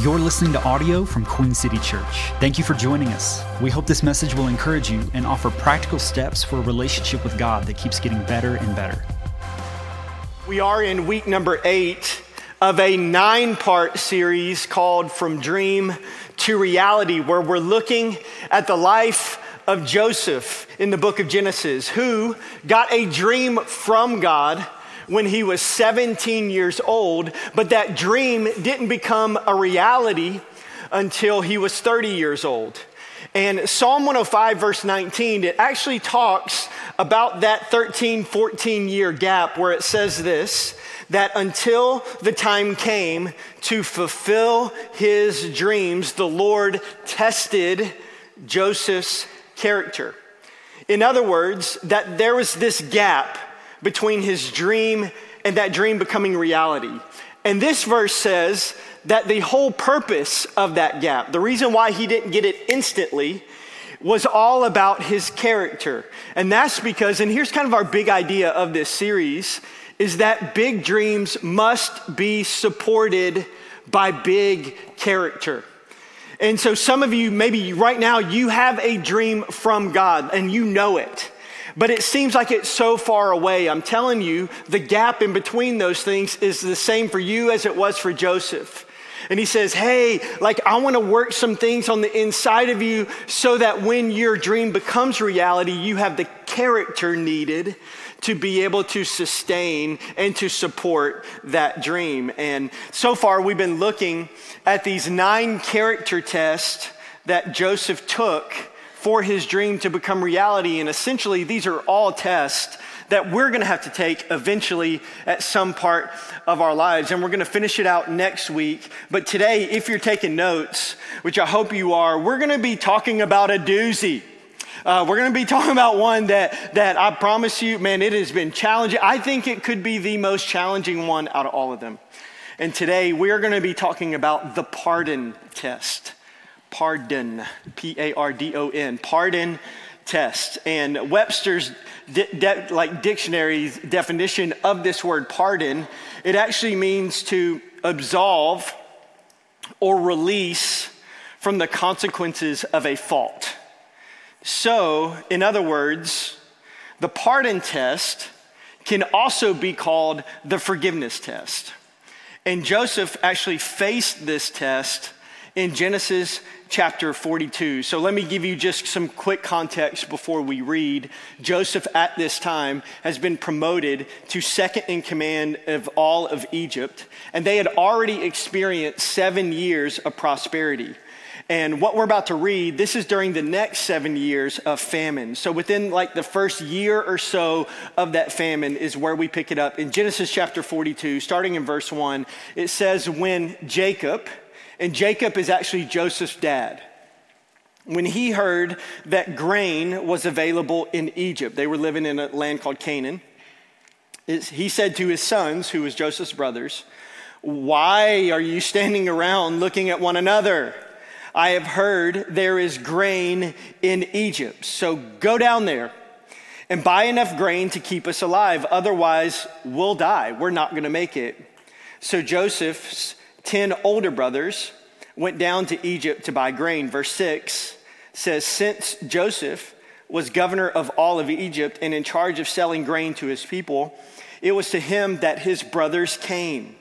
You're listening to audio from Queen City Church. Thank you for joining us. We hope this message will encourage you and offer practical steps for a relationship with God that keeps getting better and better. We are in week number eight of a nine part series called From Dream to Reality, where we're looking at the life of Joseph in the book of Genesis, who got a dream from God when he was 17 years old, but that dream didn't become a reality until he was 30 years old. And Psalm 105, verse 19, it actually talks about that 13, 14 year gap where it says this that until the time came to fulfill his dreams, the Lord tested Joseph's character. In other words, that there was this gap between his dream and that dream becoming reality. And this verse says that the whole purpose of that gap, the reason why he didn't get it instantly, was all about his character. And that's because, and here's kind of our big idea of this series, is that big dreams must be supported by big character. And so, some of you, maybe right now, you have a dream from God and you know it but it seems like it's so far away. I'm telling you, the gap in between those things is the same for you as it was for Joseph. And he says, Hey, like, I want to work some things on the inside of you so that when your dream becomes reality, you have the character needed to be able to sustain and to support that dream. And so far, we've been looking at these nine character tests that Joseph took for his dream to become reality. And essentially, these are all tests that we're going to have to take eventually at some part of our lives. And we're going to finish it out next week. But today, if you're taking notes, which I hope you are, we're going to be talking about a doozy. Uh, we're going to be talking about one that, that I promise you, man, it has been challenging. I think it could be the most challenging one out of all of them. And today, we're going to be talking about the pardon test pardon, P A R D O N, pardon test. And Webster's de- like dictionary's definition of this word pardon, it actually means to absolve or release from the consequences of a fault. So, in other words, the pardon test can also be called the forgiveness test. And Joseph actually faced this test in Genesis chapter 42. So let me give you just some quick context before we read. Joseph, at this time, has been promoted to second in command of all of Egypt, and they had already experienced seven years of prosperity. And what we're about to read, this is during the next seven years of famine. So within like the first year or so of that famine is where we pick it up. In Genesis chapter 42, starting in verse 1, it says, When Jacob, and Jacob is actually Joseph's dad. When he heard that grain was available in Egypt, they were living in a land called Canaan. He said to his sons, who was Joseph's brothers, Why are you standing around looking at one another? I have heard there is grain in Egypt. So go down there and buy enough grain to keep us alive. Otherwise, we'll die. We're not going to make it. So Joseph's 10 older brothers went down to Egypt to buy grain. Verse 6 says, Since Joseph was governor of all of Egypt and in charge of selling grain to his people, it was to him that his brothers came.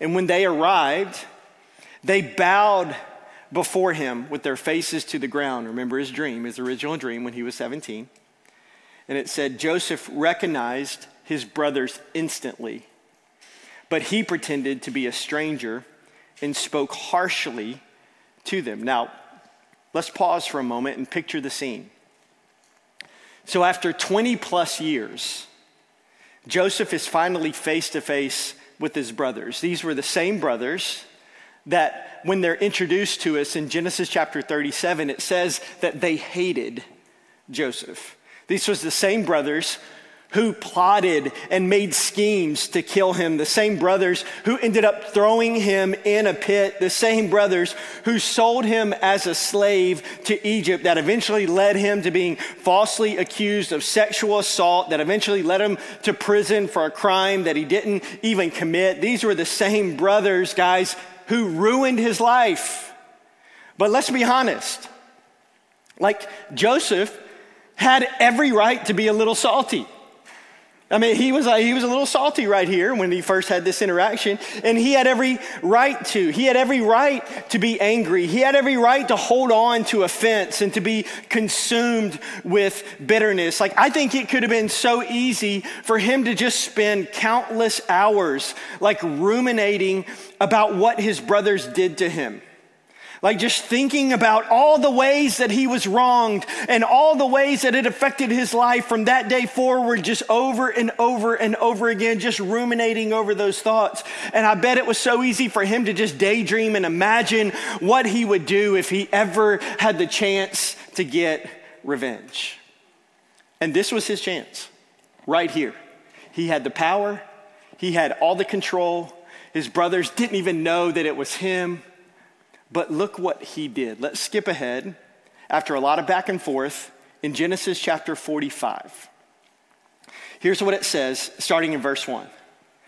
And when they arrived, they bowed before him with their faces to the ground. Remember his dream, his original dream when he was 17. And it said, Joseph recognized his brothers instantly but he pretended to be a stranger and spoke harshly to them. Now, let's pause for a moment and picture the scene. So, after 20 plus years, Joseph is finally face to face with his brothers. These were the same brothers that, when they're introduced to us in Genesis chapter 37, it says that they hated Joseph. These was the same brothers who plotted and made schemes to kill him, the same brothers who ended up throwing him in a pit, the same brothers who sold him as a slave to Egypt, that eventually led him to being falsely accused of sexual assault, that eventually led him to prison for a crime that he didn't even commit. These were the same brothers, guys, who ruined his life. But let's be honest. Like Joseph had every right to be a little salty. I mean, he was, a, he was a little salty right here when he first had this interaction, and he had every right to. He had every right to be angry. He had every right to hold on to offense and to be consumed with bitterness. Like, I think it could have been so easy for him to just spend countless hours, like, ruminating about what his brothers did to him. Like just thinking about all the ways that he was wronged and all the ways that it affected his life from that day forward, just over and over and over again, just ruminating over those thoughts. And I bet it was so easy for him to just daydream and imagine what he would do if he ever had the chance to get revenge. And this was his chance right here. He had the power, he had all the control. His brothers didn't even know that it was him. But look what he did. Let's skip ahead after a lot of back and forth in Genesis chapter 45. Here's what it says, starting in verse 1.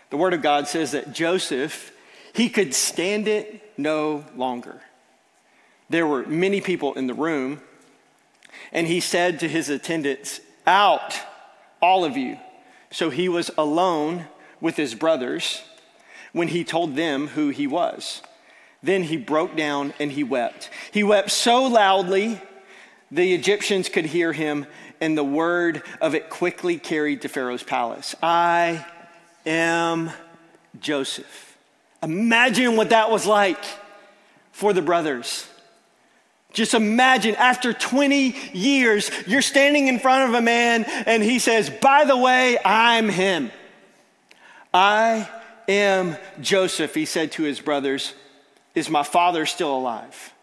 The word of God says that Joseph, he could stand it no longer. There were many people in the room, and he said to his attendants, Out, all of you. So he was alone with his brothers when he told them who he was. Then he broke down and he wept. He wept so loudly the Egyptians could hear him, and the word of it quickly carried to Pharaoh's palace. I am Joseph. Imagine what that was like for the brothers. Just imagine after 20 years, you're standing in front of a man and he says, By the way, I'm him. I am Joseph, he said to his brothers. Is my father still alive?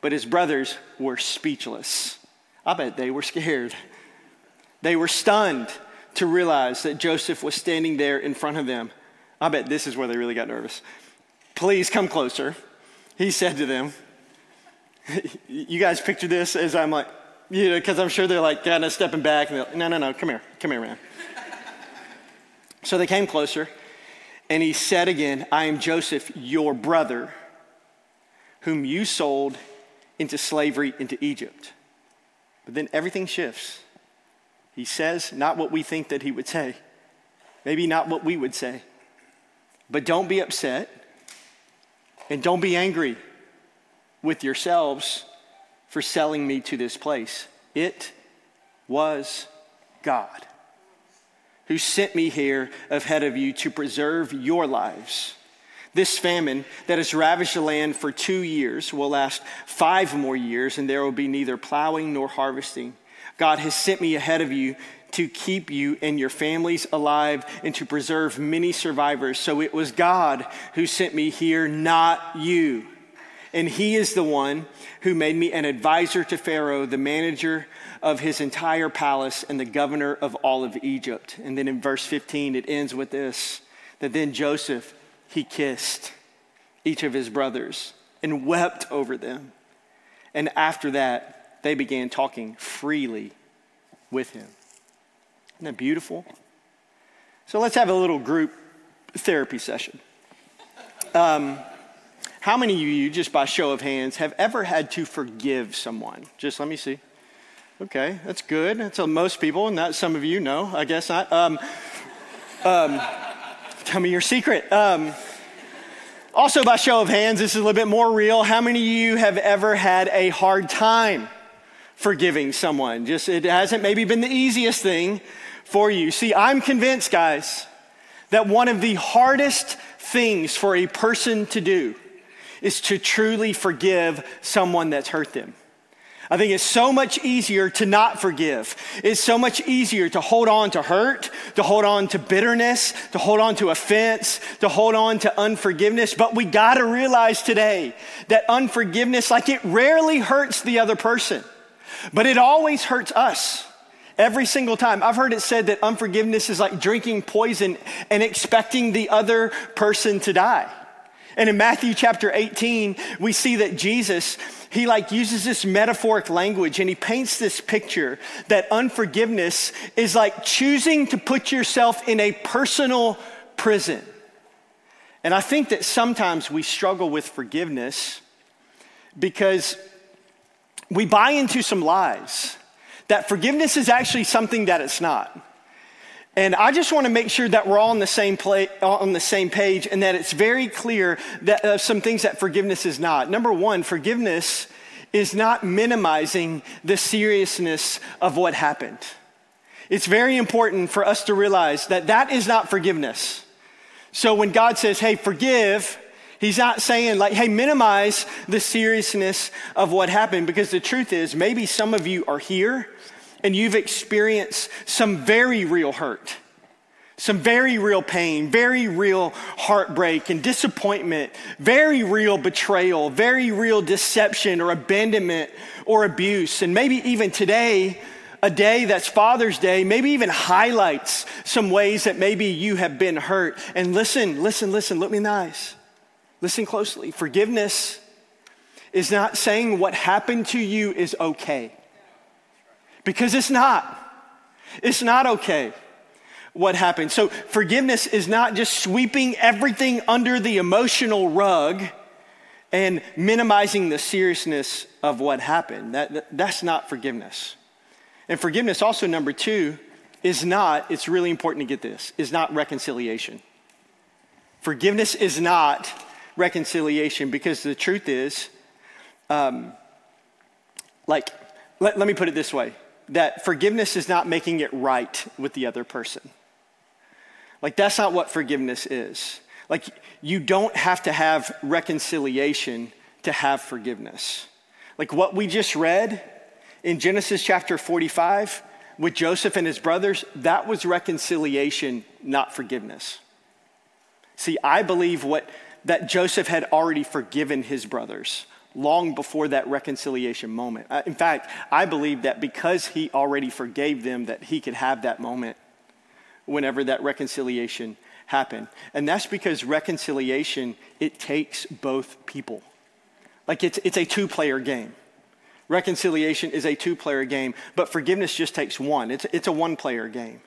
But his brothers were speechless. I bet they were scared. They were stunned to realize that Joseph was standing there in front of them. I bet this is where they really got nervous. Please come closer, he said to them. you guys picture this as I'm like, you know, because I'm sure they're like kind of stepping back and no, no, no, come here, come here, man. so they came closer, and he said again, I am Joseph, your brother whom you sold into slavery into Egypt. But then everything shifts. He says not what we think that he would say, maybe not what we would say. But don't be upset and don't be angry with yourselves for selling me to this place. It was God who sent me here ahead of you to preserve your lives. This famine that has ravaged the land for two years will last five more years, and there will be neither plowing nor harvesting. God has sent me ahead of you to keep you and your families alive and to preserve many survivors. So it was God who sent me here, not you. And he is the one who made me an advisor to Pharaoh, the manager of his entire palace, and the governor of all of Egypt. And then in verse 15, it ends with this that then Joseph he kissed each of his brothers and wept over them. And after that, they began talking freely with him. Isn't that beautiful? So let's have a little group therapy session. Um, how many of you, just by show of hands, have ever had to forgive someone? Just let me see. Okay, that's good. That's most people, and not some of you. No, I guess not. Um, um, Tell me your secret. Um, also, by show of hands, this is a little bit more real. How many of you have ever had a hard time forgiving someone? Just it hasn't maybe been the easiest thing for you. See, I'm convinced, guys, that one of the hardest things for a person to do is to truly forgive someone that's hurt them. I think it's so much easier to not forgive. It's so much easier to hold on to hurt, to hold on to bitterness, to hold on to offense, to hold on to unforgiveness. But we got to realize today that unforgiveness, like it rarely hurts the other person, but it always hurts us. Every single time. I've heard it said that unforgiveness is like drinking poison and expecting the other person to die. And in Matthew chapter 18, we see that Jesus, he like uses this metaphoric language and he paints this picture that unforgiveness is like choosing to put yourself in a personal prison. And I think that sometimes we struggle with forgiveness because we buy into some lies that forgiveness is actually something that it's not. And I just want to make sure that we're all on the same play, on the same page, and that it's very clear that uh, some things that forgiveness is not. Number one, forgiveness is not minimizing the seriousness of what happened. It's very important for us to realize that that is not forgiveness. So when God says, "Hey, forgive," He's not saying, like, hey, minimize the seriousness of what happened because the truth is, maybe some of you are here and you've experienced some very real hurt, some very real pain, very real heartbreak and disappointment, very real betrayal, very real deception or abandonment or abuse. And maybe even today, a day that's Father's Day, maybe even highlights some ways that maybe you have been hurt. And listen, listen, listen, look me in the eyes. Listen closely. Forgiveness is not saying what happened to you is okay. Because it's not. It's not okay what happened. So, forgiveness is not just sweeping everything under the emotional rug and minimizing the seriousness of what happened. That, that, that's not forgiveness. And forgiveness, also, number two, is not, it's really important to get this, is not reconciliation. Forgiveness is not reconciliation because the truth is, um, like, let, let me put it this way that forgiveness is not making it right with the other person. Like, that's not what forgiveness is. Like, you don't have to have reconciliation to have forgiveness. Like, what we just read in Genesis chapter 45 with Joseph and his brothers, that was reconciliation, not forgiveness. See, I believe what that Joseph had already forgiven his brothers long before that reconciliation moment. Uh, in fact, I believe that because he already forgave them, that he could have that moment whenever that reconciliation happened. And that's because reconciliation, it takes both people. Like it's, it's a two player game. Reconciliation is a two player game, but forgiveness just takes one. It's, it's a one player game.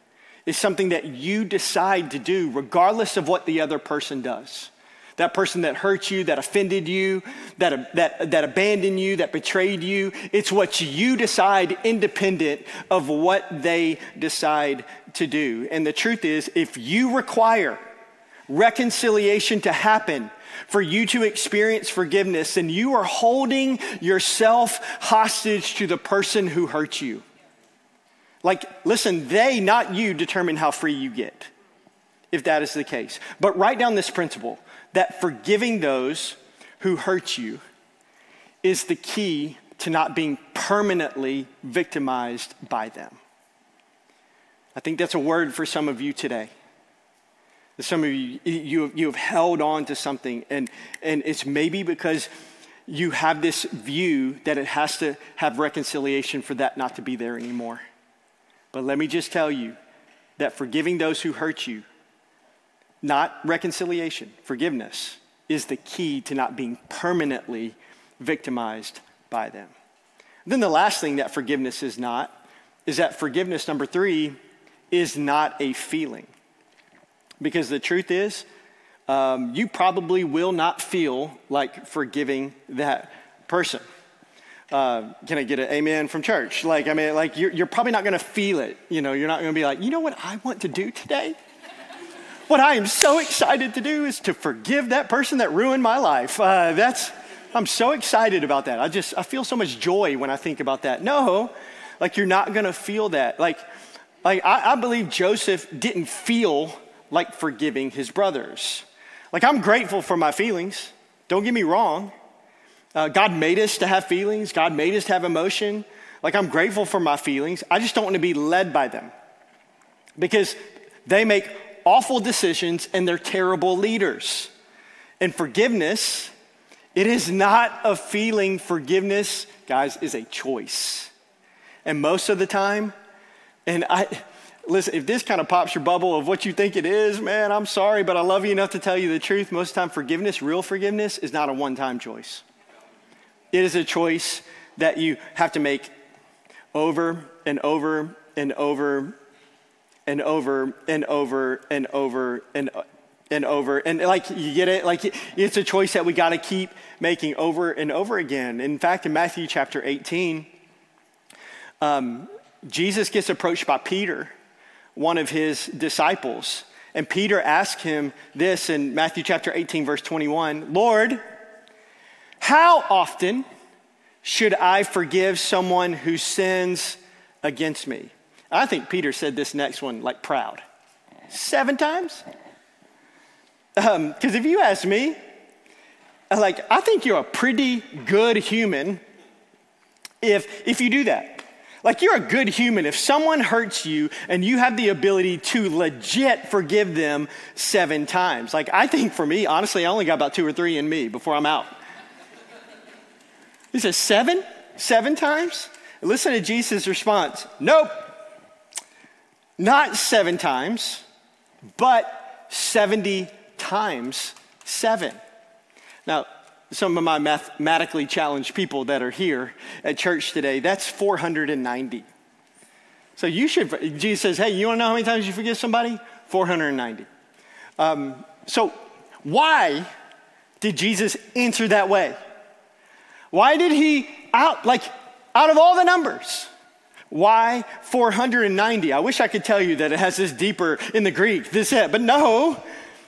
It's something that you decide to do regardless of what the other person does that person that hurt you, that offended you, that, that, that abandoned you, that betrayed you. It's what you decide independent of what they decide to do. And the truth is, if you require reconciliation to happen, for you to experience forgiveness, and you are holding yourself hostage to the person who hurt you. Like, listen, they, not you, determine how free you get, if that is the case. But write down this principle that forgiving those who hurt you is the key to not being permanently victimized by them. I think that's a word for some of you today. Some of you, you, you have held on to something, and, and it's maybe because you have this view that it has to have reconciliation for that not to be there anymore. But let me just tell you that forgiving those who hurt you not reconciliation, forgiveness, is the key to not being permanently victimized by them. then the last thing that forgiveness is not is that forgiveness, number three, is not a feeling. Because the truth is, um, you probably will not feel like forgiving that person. Uh, can I get an amen from church? Like, I mean, like you're, you're probably not going to feel it. You know, you're not going to be like, you know what I want to do today? What I am so excited to do is to forgive that person that ruined my life. Uh, that's, I'm so excited about that. I just, I feel so much joy when I think about that. No, like you're not gonna feel that. Like, like I, I believe Joseph didn't feel like forgiving his brothers. Like, I'm grateful for my feelings. Don't get me wrong. Uh, God made us to have feelings, God made us to have emotion. Like, I'm grateful for my feelings. I just don't want to be led by them because they make awful decisions and they're terrible leaders. And forgiveness, it is not a feeling. Forgiveness, guys, is a choice. And most of the time, and I, listen, if this kind of pops your bubble of what you think it is, man, I'm sorry, but I love you enough to tell you the truth. Most of the time, forgiveness, real forgiveness, is not a one time choice. It is a choice that you have to make over and over and over and over and over and over and and over. And like, you get it? Like, it's a choice that we got to keep making over and over again. In fact, in Matthew chapter 18, um, Jesus gets approached by Peter, one of his disciples. And Peter asks him this in Matthew chapter 18, verse 21 Lord, how often should I forgive someone who sins against me? I think Peter said this next one like proud. Seven times? Because um, if you ask me, like, I think you're a pretty good human if, if you do that. Like, you're a good human if someone hurts you and you have the ability to legit forgive them seven times. Like, I think for me, honestly, I only got about two or three in me before I'm out. He says, Seven? Seven times? Listen to Jesus' response Nope. Not seven times, but 70 times seven. Now, some of my mathematically challenged people that are here at church today, that's 490. So you should, Jesus says, hey, you wanna know how many times you forgive somebody? 490. Um, so why did Jesus answer that way? Why did he out, like, out of all the numbers, why 490? I wish I could tell you that it has this deeper in the Greek, this, it, but no.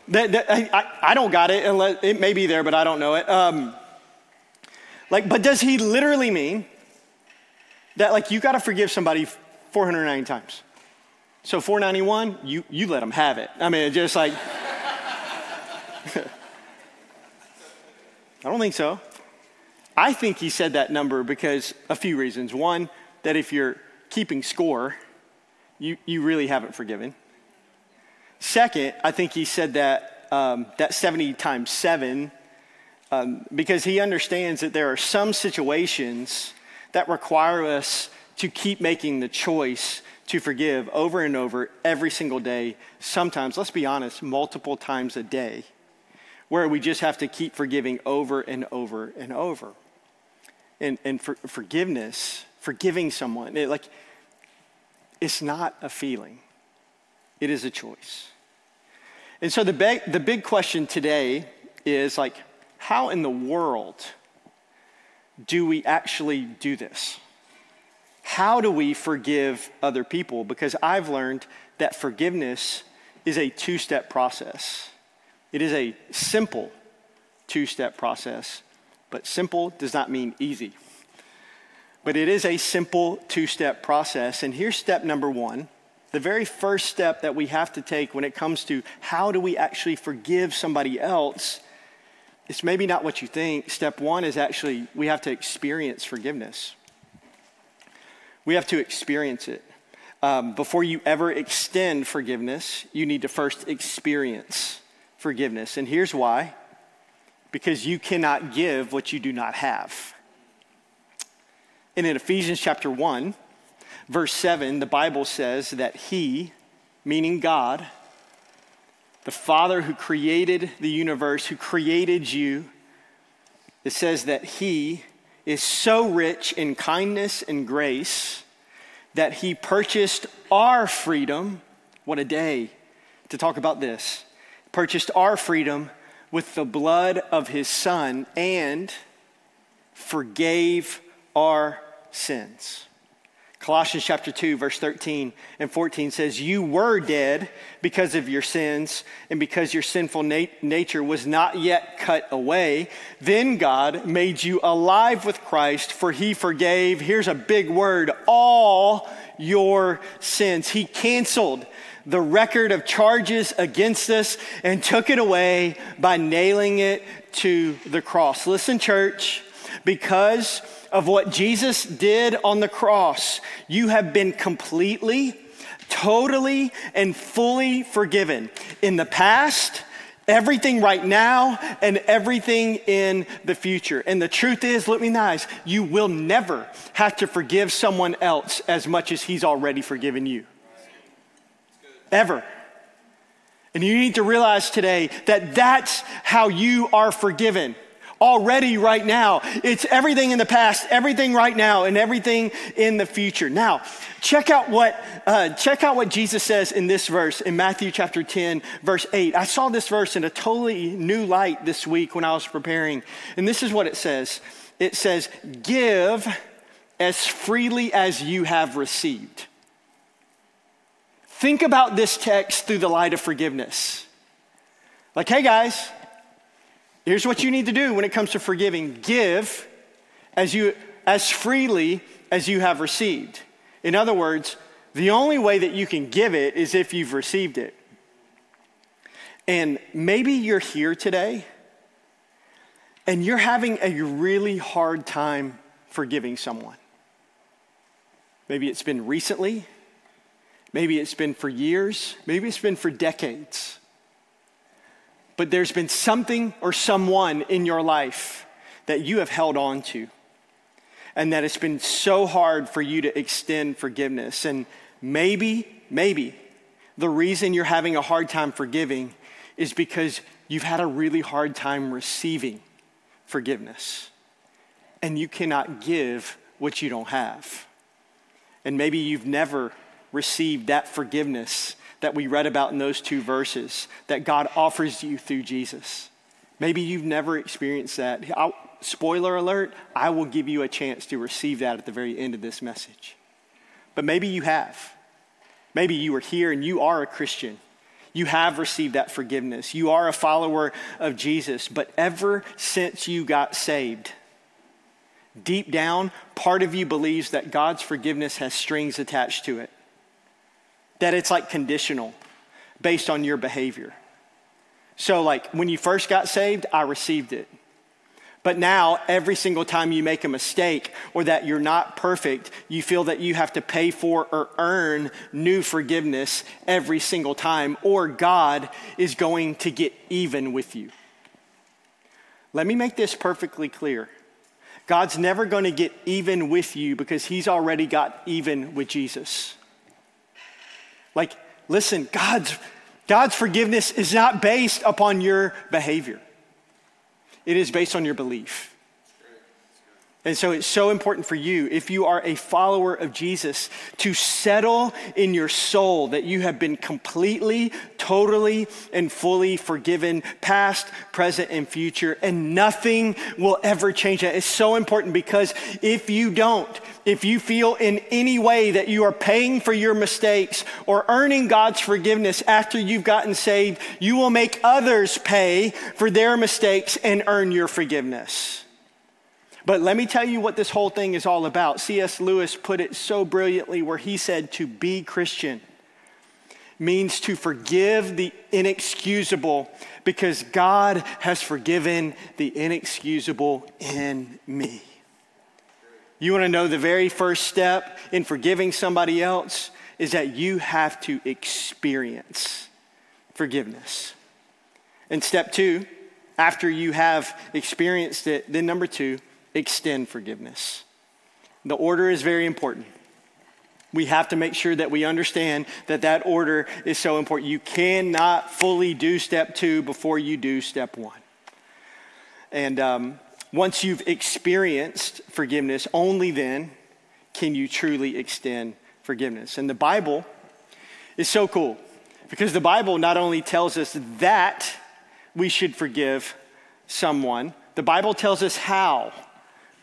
That, that, I, I don't got it, unless, it may be there, but I don't know it. Um, like, but does he literally mean that, like, you got to forgive somebody 490 times? So 491, you, you let them have it. I mean, just like, I don't think so. I think he said that number because a few reasons. One, that if you're keeping score, you, you really haven't forgiven. Second, I think he said that, um, that 70 times seven um, because he understands that there are some situations that require us to keep making the choice to forgive over and over every single day, sometimes, let's be honest, multiple times a day, where we just have to keep forgiving over and over and over. And, and for, forgiveness, forgiving someone, it, like, it's not a feeling. It is a choice. And so the big, the big question today is like, how in the world do we actually do this? How do we forgive other people? Because I've learned that forgiveness is a two step process. It is a simple two step process, but simple does not mean easy. But it is a simple two step process. And here's step number one the very first step that we have to take when it comes to how do we actually forgive somebody else, it's maybe not what you think. Step one is actually we have to experience forgiveness. We have to experience it. Um, before you ever extend forgiveness, you need to first experience forgiveness. And here's why because you cannot give what you do not have. And in Ephesians chapter 1, verse 7, the Bible says that He, meaning God, the Father who created the universe, who created you, it says that He is so rich in kindness and grace that He purchased our freedom. What a day to talk about this. Purchased our freedom with the blood of His Son and forgave our sins. Colossians chapter 2, verse 13 and 14 says, You were dead because of your sins and because your sinful nat- nature was not yet cut away. Then God made you alive with Christ, for he forgave, here's a big word, all your sins. He canceled the record of charges against us and took it away by nailing it to the cross. Listen, church, because of what Jesus did on the cross, you have been completely, totally, and fully forgiven in the past, everything right now, and everything in the future. And the truth is, look me nice, you will never have to forgive someone else as much as he's already forgiven you. Ever. And you need to realize today that that's how you are forgiven. Already right now. It's everything in the past, everything right now, and everything in the future. Now, check out what uh, check out what Jesus says in this verse in Matthew chapter 10, verse 8. I saw this verse in a totally new light this week when I was preparing, and this is what it says. It says, "Give as freely as you have received." Think about this text through the light of forgiveness. Like, hey guys, Here's what you need to do when it comes to forgiving give as, you, as freely as you have received. In other words, the only way that you can give it is if you've received it. And maybe you're here today and you're having a really hard time forgiving someone. Maybe it's been recently, maybe it's been for years, maybe it's been for decades but there's been something or someone in your life that you have held on to and that it's been so hard for you to extend forgiveness. And maybe, maybe the reason you're having a hard time forgiving is because you've had a really hard time receiving forgiveness. And you cannot give what you don't have. And maybe you've never received that forgiveness that we read about in those two verses that God offers you through Jesus. Maybe you've never experienced that. I'll, spoiler alert, I will give you a chance to receive that at the very end of this message. But maybe you have. Maybe you are here and you are a Christian. You have received that forgiveness. You are a follower of Jesus. But ever since you got saved, deep down, part of you believes that God's forgiveness has strings attached to it that it's like conditional based on your behavior. So, like when you first got saved, I received it. But now, every single time you make a mistake or that you're not perfect, you feel that you have to pay for or earn new forgiveness every single time, or God is going to get even with you. Let me make this perfectly clear. God's never going to get even with you because he's already got even with Jesus. Like, listen, God's, God's forgiveness is not based upon your behavior, it is based on your belief. And so it's so important for you, if you are a follower of Jesus, to settle in your soul that you have been completely, totally, and fully forgiven, past, present, and future, and nothing will ever change that. It's so important because if you don't, if you feel in any way that you are paying for your mistakes or earning God's forgiveness after you've gotten saved, you will make others pay for their mistakes and earn your forgiveness. But let me tell you what this whole thing is all about. C.S. Lewis put it so brilliantly where he said to be Christian means to forgive the inexcusable because God has forgiven the inexcusable in me. You want to know the very first step in forgiving somebody else is that you have to experience forgiveness. And step two, after you have experienced it, then number two, extend forgiveness. The order is very important. We have to make sure that we understand that that order is so important. You cannot fully do step two before you do step one. And um, once you've experienced forgiveness, only then can you truly extend forgiveness. And the Bible is so cool because the Bible not only tells us that we should forgive someone, the Bible tells us how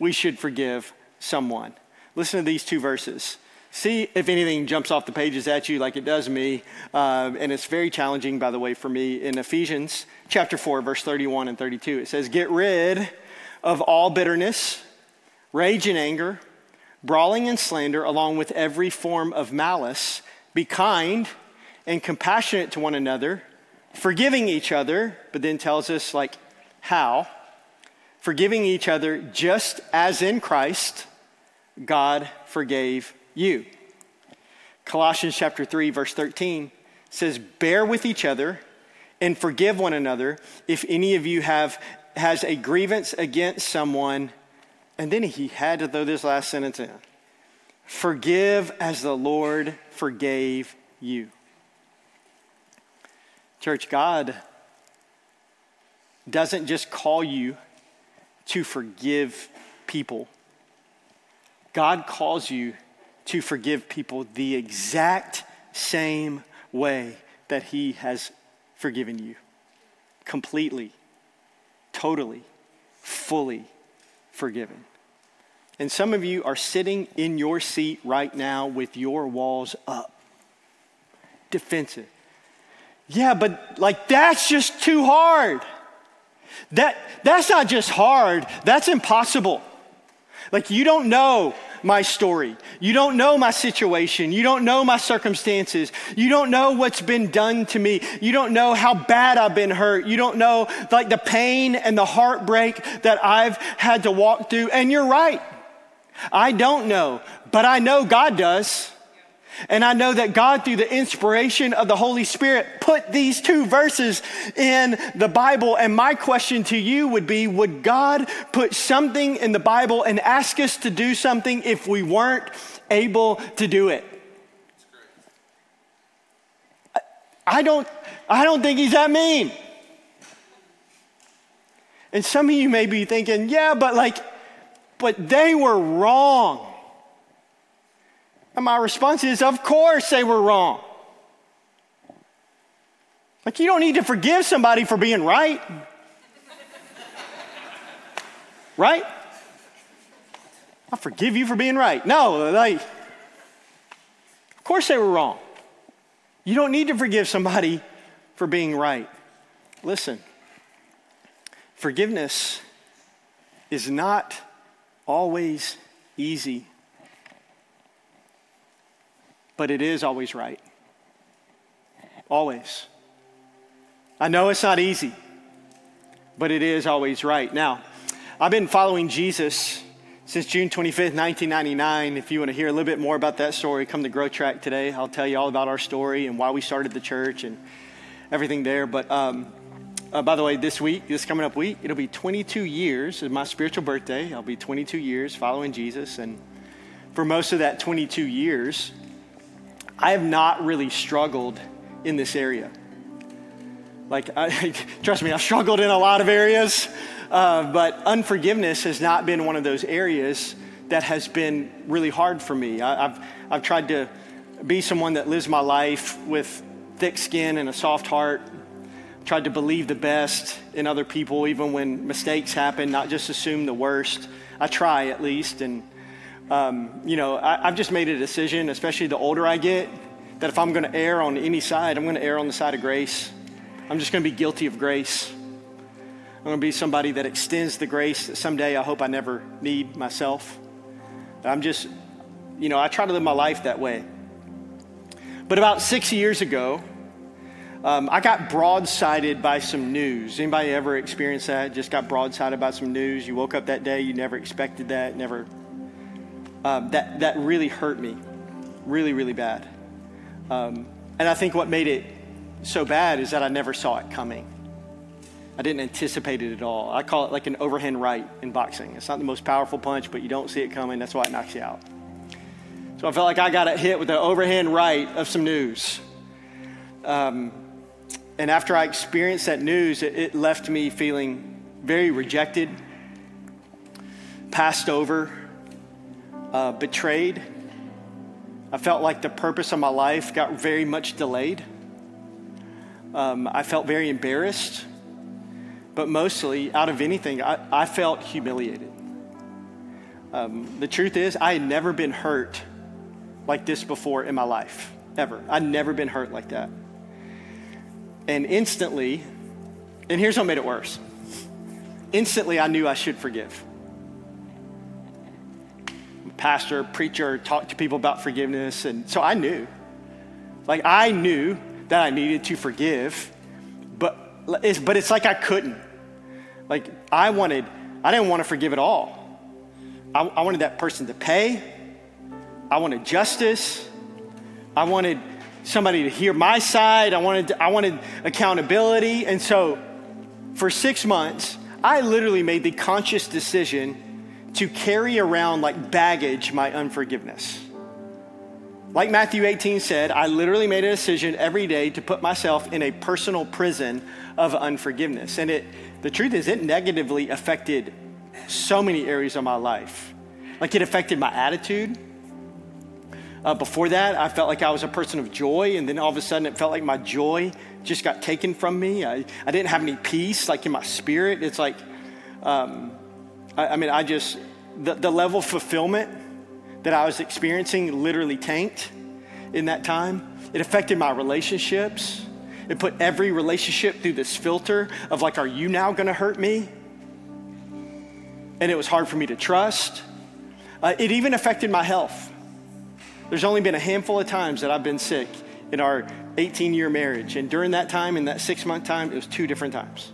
we should forgive someone. Listen to these two verses. See if anything jumps off the pages at you like it does me. Uh, and it's very challenging, by the way, for me. In Ephesians chapter 4, verse 31 and 32, it says, Get rid of all bitterness, rage and anger, brawling and slander, along with every form of malice. Be kind and compassionate to one another, forgiving each other, but then tells us, like, how forgiving each other just as in Christ God forgave you. Colossians chapter 3 verse 13 says bear with each other and forgive one another if any of you have has a grievance against someone and then he had to throw this last sentence in. Forgive as the Lord forgave you. Church, God doesn't just call you to forgive people. God calls you to forgive people the exact same way that He has forgiven you completely, totally, fully forgiven. And some of you are sitting in your seat right now with your walls up, defensive. Yeah, but like that's just too hard. That, that's not just hard, that's impossible. Like, you don't know my story. You don't know my situation. You don't know my circumstances. You don't know what's been done to me. You don't know how bad I've been hurt. You don't know, like, the pain and the heartbreak that I've had to walk through. And you're right. I don't know, but I know God does. And I know that God, through the inspiration of the Holy Spirit, put these two verses in the Bible. And my question to you would be Would God put something in the Bible and ask us to do something if we weren't able to do it? I don't, I don't think he's that mean. And some of you may be thinking, yeah, but like, but they were wrong. And my response is, of course they were wrong. Like, you don't need to forgive somebody for being right. right? I forgive you for being right. No, like, of course they were wrong. You don't need to forgive somebody for being right. Listen, forgiveness is not always easy but it is always right. Always. I know it's not easy, but it is always right. Now, I've been following Jesus since June 25th, 1999. If you want to hear a little bit more about that story, come to Grow Track today. I'll tell you all about our story and why we started the church and everything there. But um, uh, by the way, this week, this coming up week, it'll be 22 years. It's my spiritual birthday. I'll be 22 years following Jesus. And for most of that 22 years, I have not really struggled in this area. Like, I, trust me, I've struggled in a lot of areas, uh, but unforgiveness has not been one of those areas that has been really hard for me. I, I've, I've tried to be someone that lives my life with thick skin and a soft heart. Tried to believe the best in other people, even when mistakes happen, not just assume the worst. I try at least, and um, you know, I, I've just made a decision, especially the older I get, that if I'm going to err on any side, I'm going to err on the side of grace. I'm just going to be guilty of grace. I'm going to be somebody that extends the grace that someday I hope I never need myself. I'm just, you know, I try to live my life that way. But about six years ago, um, I got broadsided by some news. Anybody ever experienced that? Just got broadsided by some news. You woke up that day, you never expected that, never um, that, that really hurt me, really, really bad. Um, and I think what made it so bad is that I never saw it coming. I didn't anticipate it at all. I call it like an overhand right in boxing. It's not the most powerful punch, but you don't see it coming. That's why it knocks you out. So I felt like I got it hit with the overhand right of some news. Um, and after I experienced that news, it, it left me feeling very rejected, passed over, uh, betrayed. I felt like the purpose of my life got very much delayed. Um, I felt very embarrassed, but mostly, out of anything, I, I felt humiliated. Um, the truth is, I had never been hurt like this before in my life, ever. I'd never been hurt like that. And instantly, and here's what made it worse instantly, I knew I should forgive pastor, preacher, talk to people about forgiveness. And so I knew. Like, I knew that I needed to forgive, but it's, but it's like I couldn't. Like, I wanted, I didn't want to forgive at all. I, I wanted that person to pay. I wanted justice. I wanted somebody to hear my side. I wanted, I wanted accountability. And so for six months, I literally made the conscious decision to carry around like baggage my unforgiveness. Like Matthew 18 said, I literally made a decision every day to put myself in a personal prison of unforgiveness. And it, the truth is, it negatively affected so many areas of my life. Like it affected my attitude. Uh, before that, I felt like I was a person of joy, and then all of a sudden it felt like my joy just got taken from me. I, I didn't have any peace, like in my spirit. It's like, um, I, I mean, I just, the, the level of fulfillment that I was experiencing literally tanked in that time. It affected my relationships. It put every relationship through this filter of like, are you now gonna hurt me? And it was hard for me to trust. Uh, it even affected my health. There's only been a handful of times that I've been sick in our 18 year marriage. And during that time, in that six month time, it was two different times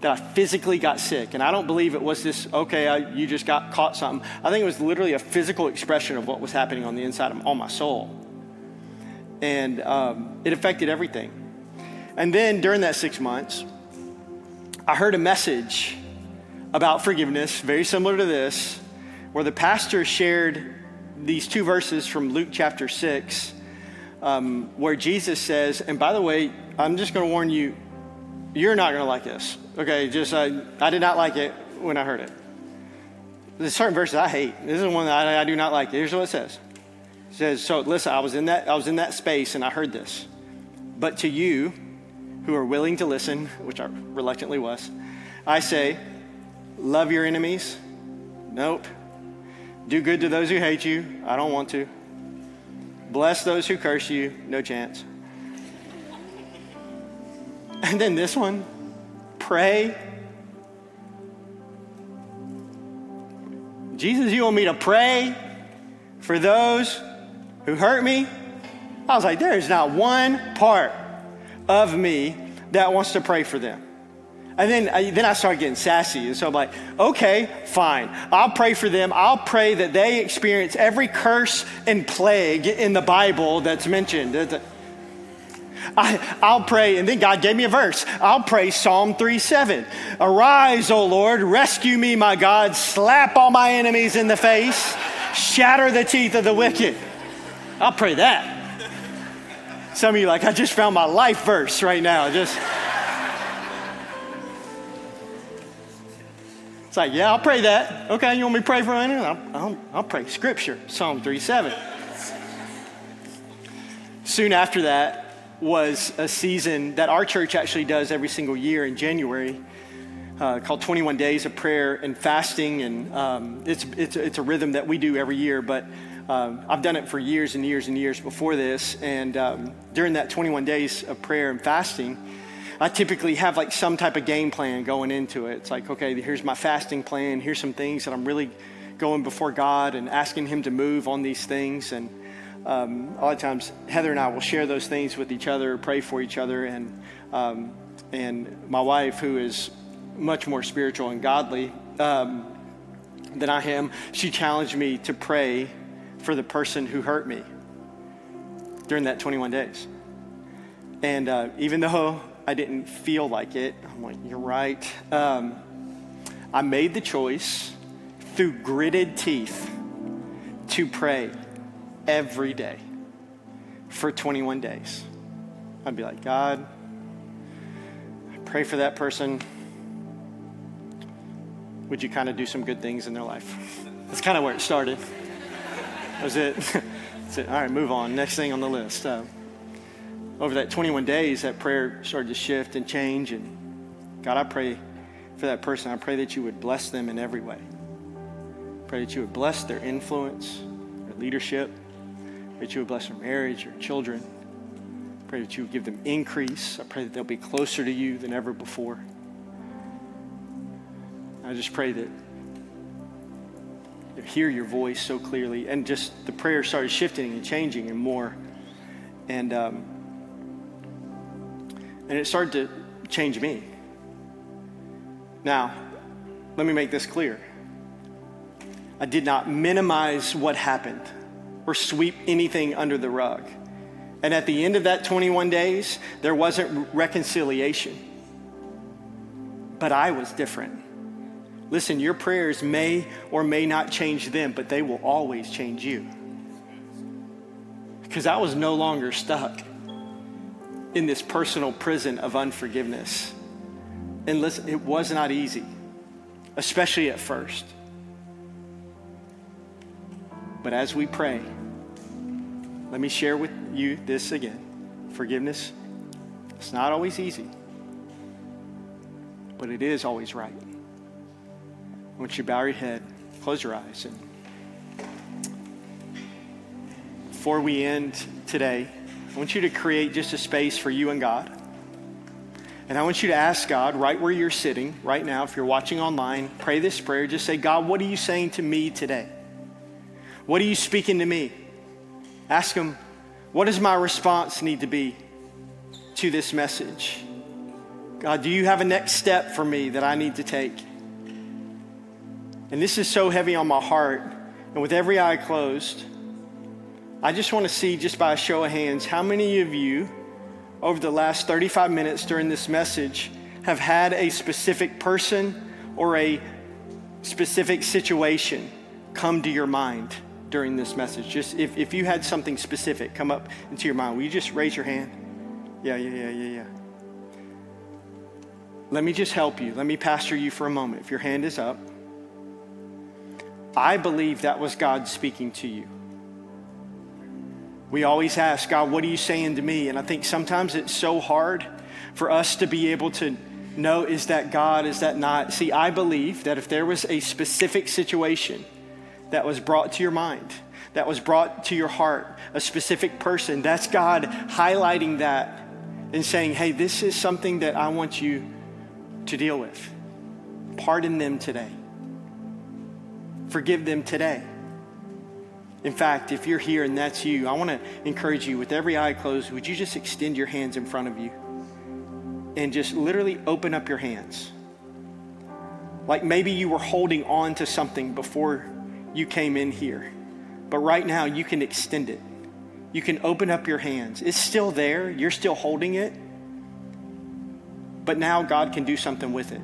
that I physically got sick. And I don't believe it was this, okay, I, you just got caught something. I think it was literally a physical expression of what was happening on the inside of on my soul. And um, it affected everything. And then during that six months, I heard a message about forgiveness, very similar to this, where the pastor shared these two verses from Luke chapter 6, um, where Jesus says, and by the way, I'm just going to warn you, you're not going to like this. Okay, just I, I did not like it when I heard it. There's certain verses I hate. This is one that I, I do not like. Here's what it says. It says, so listen, I was in that I was in that space and I heard this. But to you who are willing to listen, which I reluctantly was, I say, love your enemies. Nope. Do good to those who hate you. I don't want to. Bless those who curse you. No chance. And then this one pray. Jesus, you want me to pray for those who hurt me? I was like, there is not one part of me that wants to pray for them. And then, I, then I started getting sassy. And so I'm like, okay, fine. I'll pray for them. I'll pray that they experience every curse and plague in the Bible that's mentioned. I, will pray, and then God gave me a verse. I'll pray Psalm 3 7. Arise, O Lord, rescue me, my God, slap all my enemies in the face, shatter the teeth of the wicked. I'll pray that. Some of you like, I just found my life verse right now. Just. It's like, yeah, I'll pray that. Okay, you want me to pray for anything? I'll, I'll, I'll pray scripture, Psalm 3 7. Soon after that, was a season that our church actually does every single year in January. Uh, called 21 Days of Prayer and Fasting, and um, it's, it's, it's a rhythm that we do every year. But um, I've done it for years and years and years before this. And um, during that 21 days of prayer and fasting, I typically have like some type of game plan going into it. It's like, okay, here's my fasting plan. Here's some things that I'm really going before God and asking Him to move on these things. And um, a lot of times Heather and I will share those things with each other, pray for each other, and um, and my wife, who is much more spiritual and godly um, than I am, she challenged me to pray for the person who hurt me during that 21 days. And uh, even though I didn't feel like it, I'm like, you're right. Um, I made the choice through gritted teeth to pray every day for 21 days. I'd be like, God, I pray for that person. Would you kind of do some good things in their life? That's kind of where it started. That was it. That's it. All right, move on. Next thing on the list. Uh, over that 21 days, that prayer started to shift and change. And God, I pray for that person. I pray that you would bless them in every way. Pray that you would bless their influence, their leadership, Pray that you would bless their marriage, their children. Pray that you would give them increase. I pray that they'll be closer to you than ever before. I just pray that they hear your voice so clearly. And just the prayer started shifting and changing and more. And, um, and it started to change me. Now, let me make this clear. I did not minimize what happened or sweep anything under the rug. And at the end of that 21 days, there wasn't reconciliation. But I was different. Listen, your prayers may or may not change them, but they will always change you. Because I was no longer stuck in this personal prison of unforgiveness. And listen, it was not easy. especially at first. But as we pray, let me share with you this again. Forgiveness, it's not always easy, but it is always right. Once you to bow your head, close your eyes. And before we end today, I want you to create just a space for you and God. And I want you to ask God right where you're sitting right now, if you're watching online, pray this prayer. Just say, God, what are you saying to me today? What are you speaking to me? Ask Him, what does my response need to be to this message? God, do you have a next step for me that I need to take? And this is so heavy on my heart. And with every eye closed, I just want to see, just by a show of hands, how many of you over the last 35 minutes during this message have had a specific person or a specific situation come to your mind during this message? Just if, if you had something specific come up into your mind, will you just raise your hand? Yeah, yeah, yeah, yeah, yeah. Let me just help you. Let me pastor you for a moment. If your hand is up, I believe that was God speaking to you. We always ask, God, what are you saying to me? And I think sometimes it's so hard for us to be able to know is that God, is that not? See, I believe that if there was a specific situation that was brought to your mind, that was brought to your heart, a specific person, that's God highlighting that and saying, hey, this is something that I want you to deal with. Pardon them today. Forgive them today. In fact, if you're here and that's you, I want to encourage you with every eye closed, would you just extend your hands in front of you and just literally open up your hands? Like maybe you were holding on to something before you came in here, but right now you can extend it. You can open up your hands. It's still there, you're still holding it, but now God can do something with it.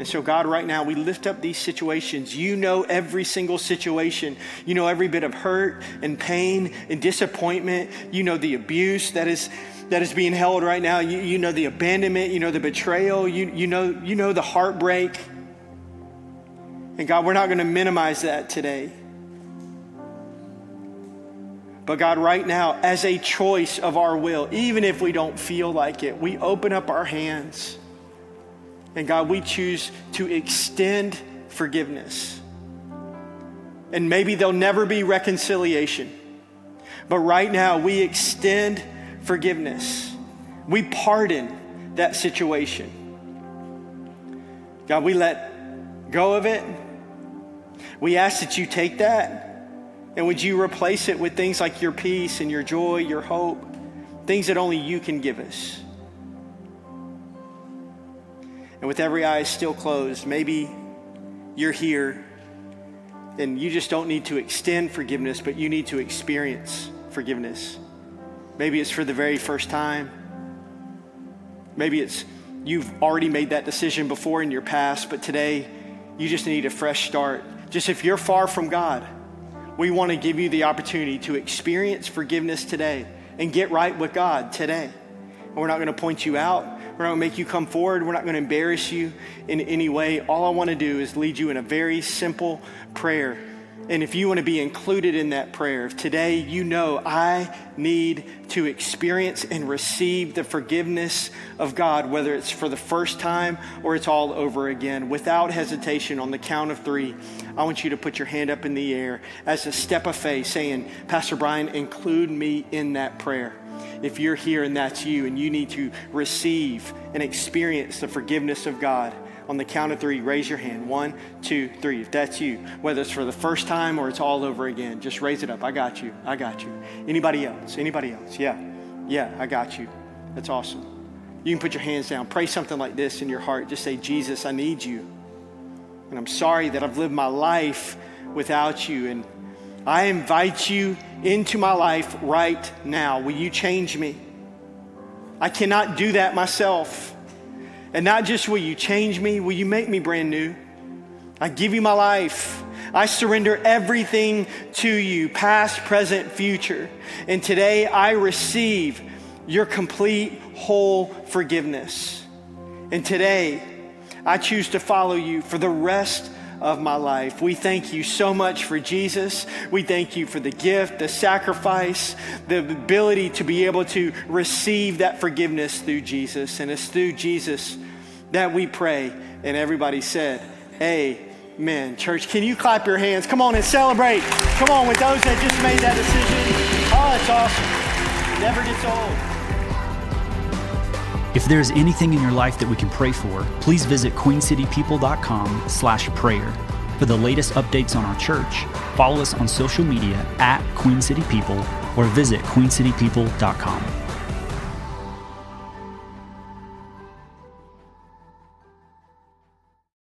And so, God, right now, we lift up these situations. You know every single situation. You know every bit of hurt and pain and disappointment. You know the abuse that is, that is being held right now. You, you know the abandonment. You know the betrayal. You, you, know, you know the heartbreak. And God, we're not going to minimize that today. But God, right now, as a choice of our will, even if we don't feel like it, we open up our hands and God, we choose to extend forgiveness. And maybe there'll never be reconciliation. But right now, we extend forgiveness. We pardon that situation. God, we let go of it. We ask that you take that and would you replace it with things like your peace and your joy, your hope, things that only you can give us. And with every eye still closed, maybe you're here and you just don't need to extend forgiveness, but you need to experience forgiveness. Maybe it's for the very first time. Maybe it's you've already made that decision before in your past, but today you just need a fresh start. Just if you're far from God, we want to give you the opportunity to experience forgiveness today and get right with God today. And we're not going to point you out. We're not going to make you come forward. We're not going to embarrass you in any way. All I want to do is lead you in a very simple prayer. And if you want to be included in that prayer, if today you know I need to experience and receive the forgiveness of God, whether it's for the first time or it's all over again, without hesitation, on the count of three, I want you to put your hand up in the air as a step of faith, saying, Pastor Brian, include me in that prayer. If you're here and that's you and you need to receive and experience the forgiveness of God, on the count of three, raise your hand. One, two, three. If that's you, whether it's for the first time or it's all over again, just raise it up. I got you. I got you. Anybody else? Anybody else? Yeah. Yeah, I got you. That's awesome. You can put your hands down. Pray something like this in your heart. Just say, Jesus, I need you. And I'm sorry that I've lived my life without you. And I invite you into my life right now. Will you change me? I cannot do that myself. And not just will you change me, will you make me brand new? I give you my life. I surrender everything to you, past, present, future. And today I receive your complete, whole forgiveness. And today I choose to follow you for the rest of my life. We thank you so much for Jesus. We thank you for the gift, the sacrifice, the ability to be able to receive that forgiveness through Jesus. And it's through Jesus that we pray. And everybody said, Amen. Church, can you clap your hands? Come on and celebrate. Come on with those that just made that decision. Oh, it's awesome. It never gets old. If there is anything in your life that we can pray for, please visit queencitypeople.com slash prayer. For the latest updates on our church, follow us on social media at Queen City People or visit queencitypeople.com.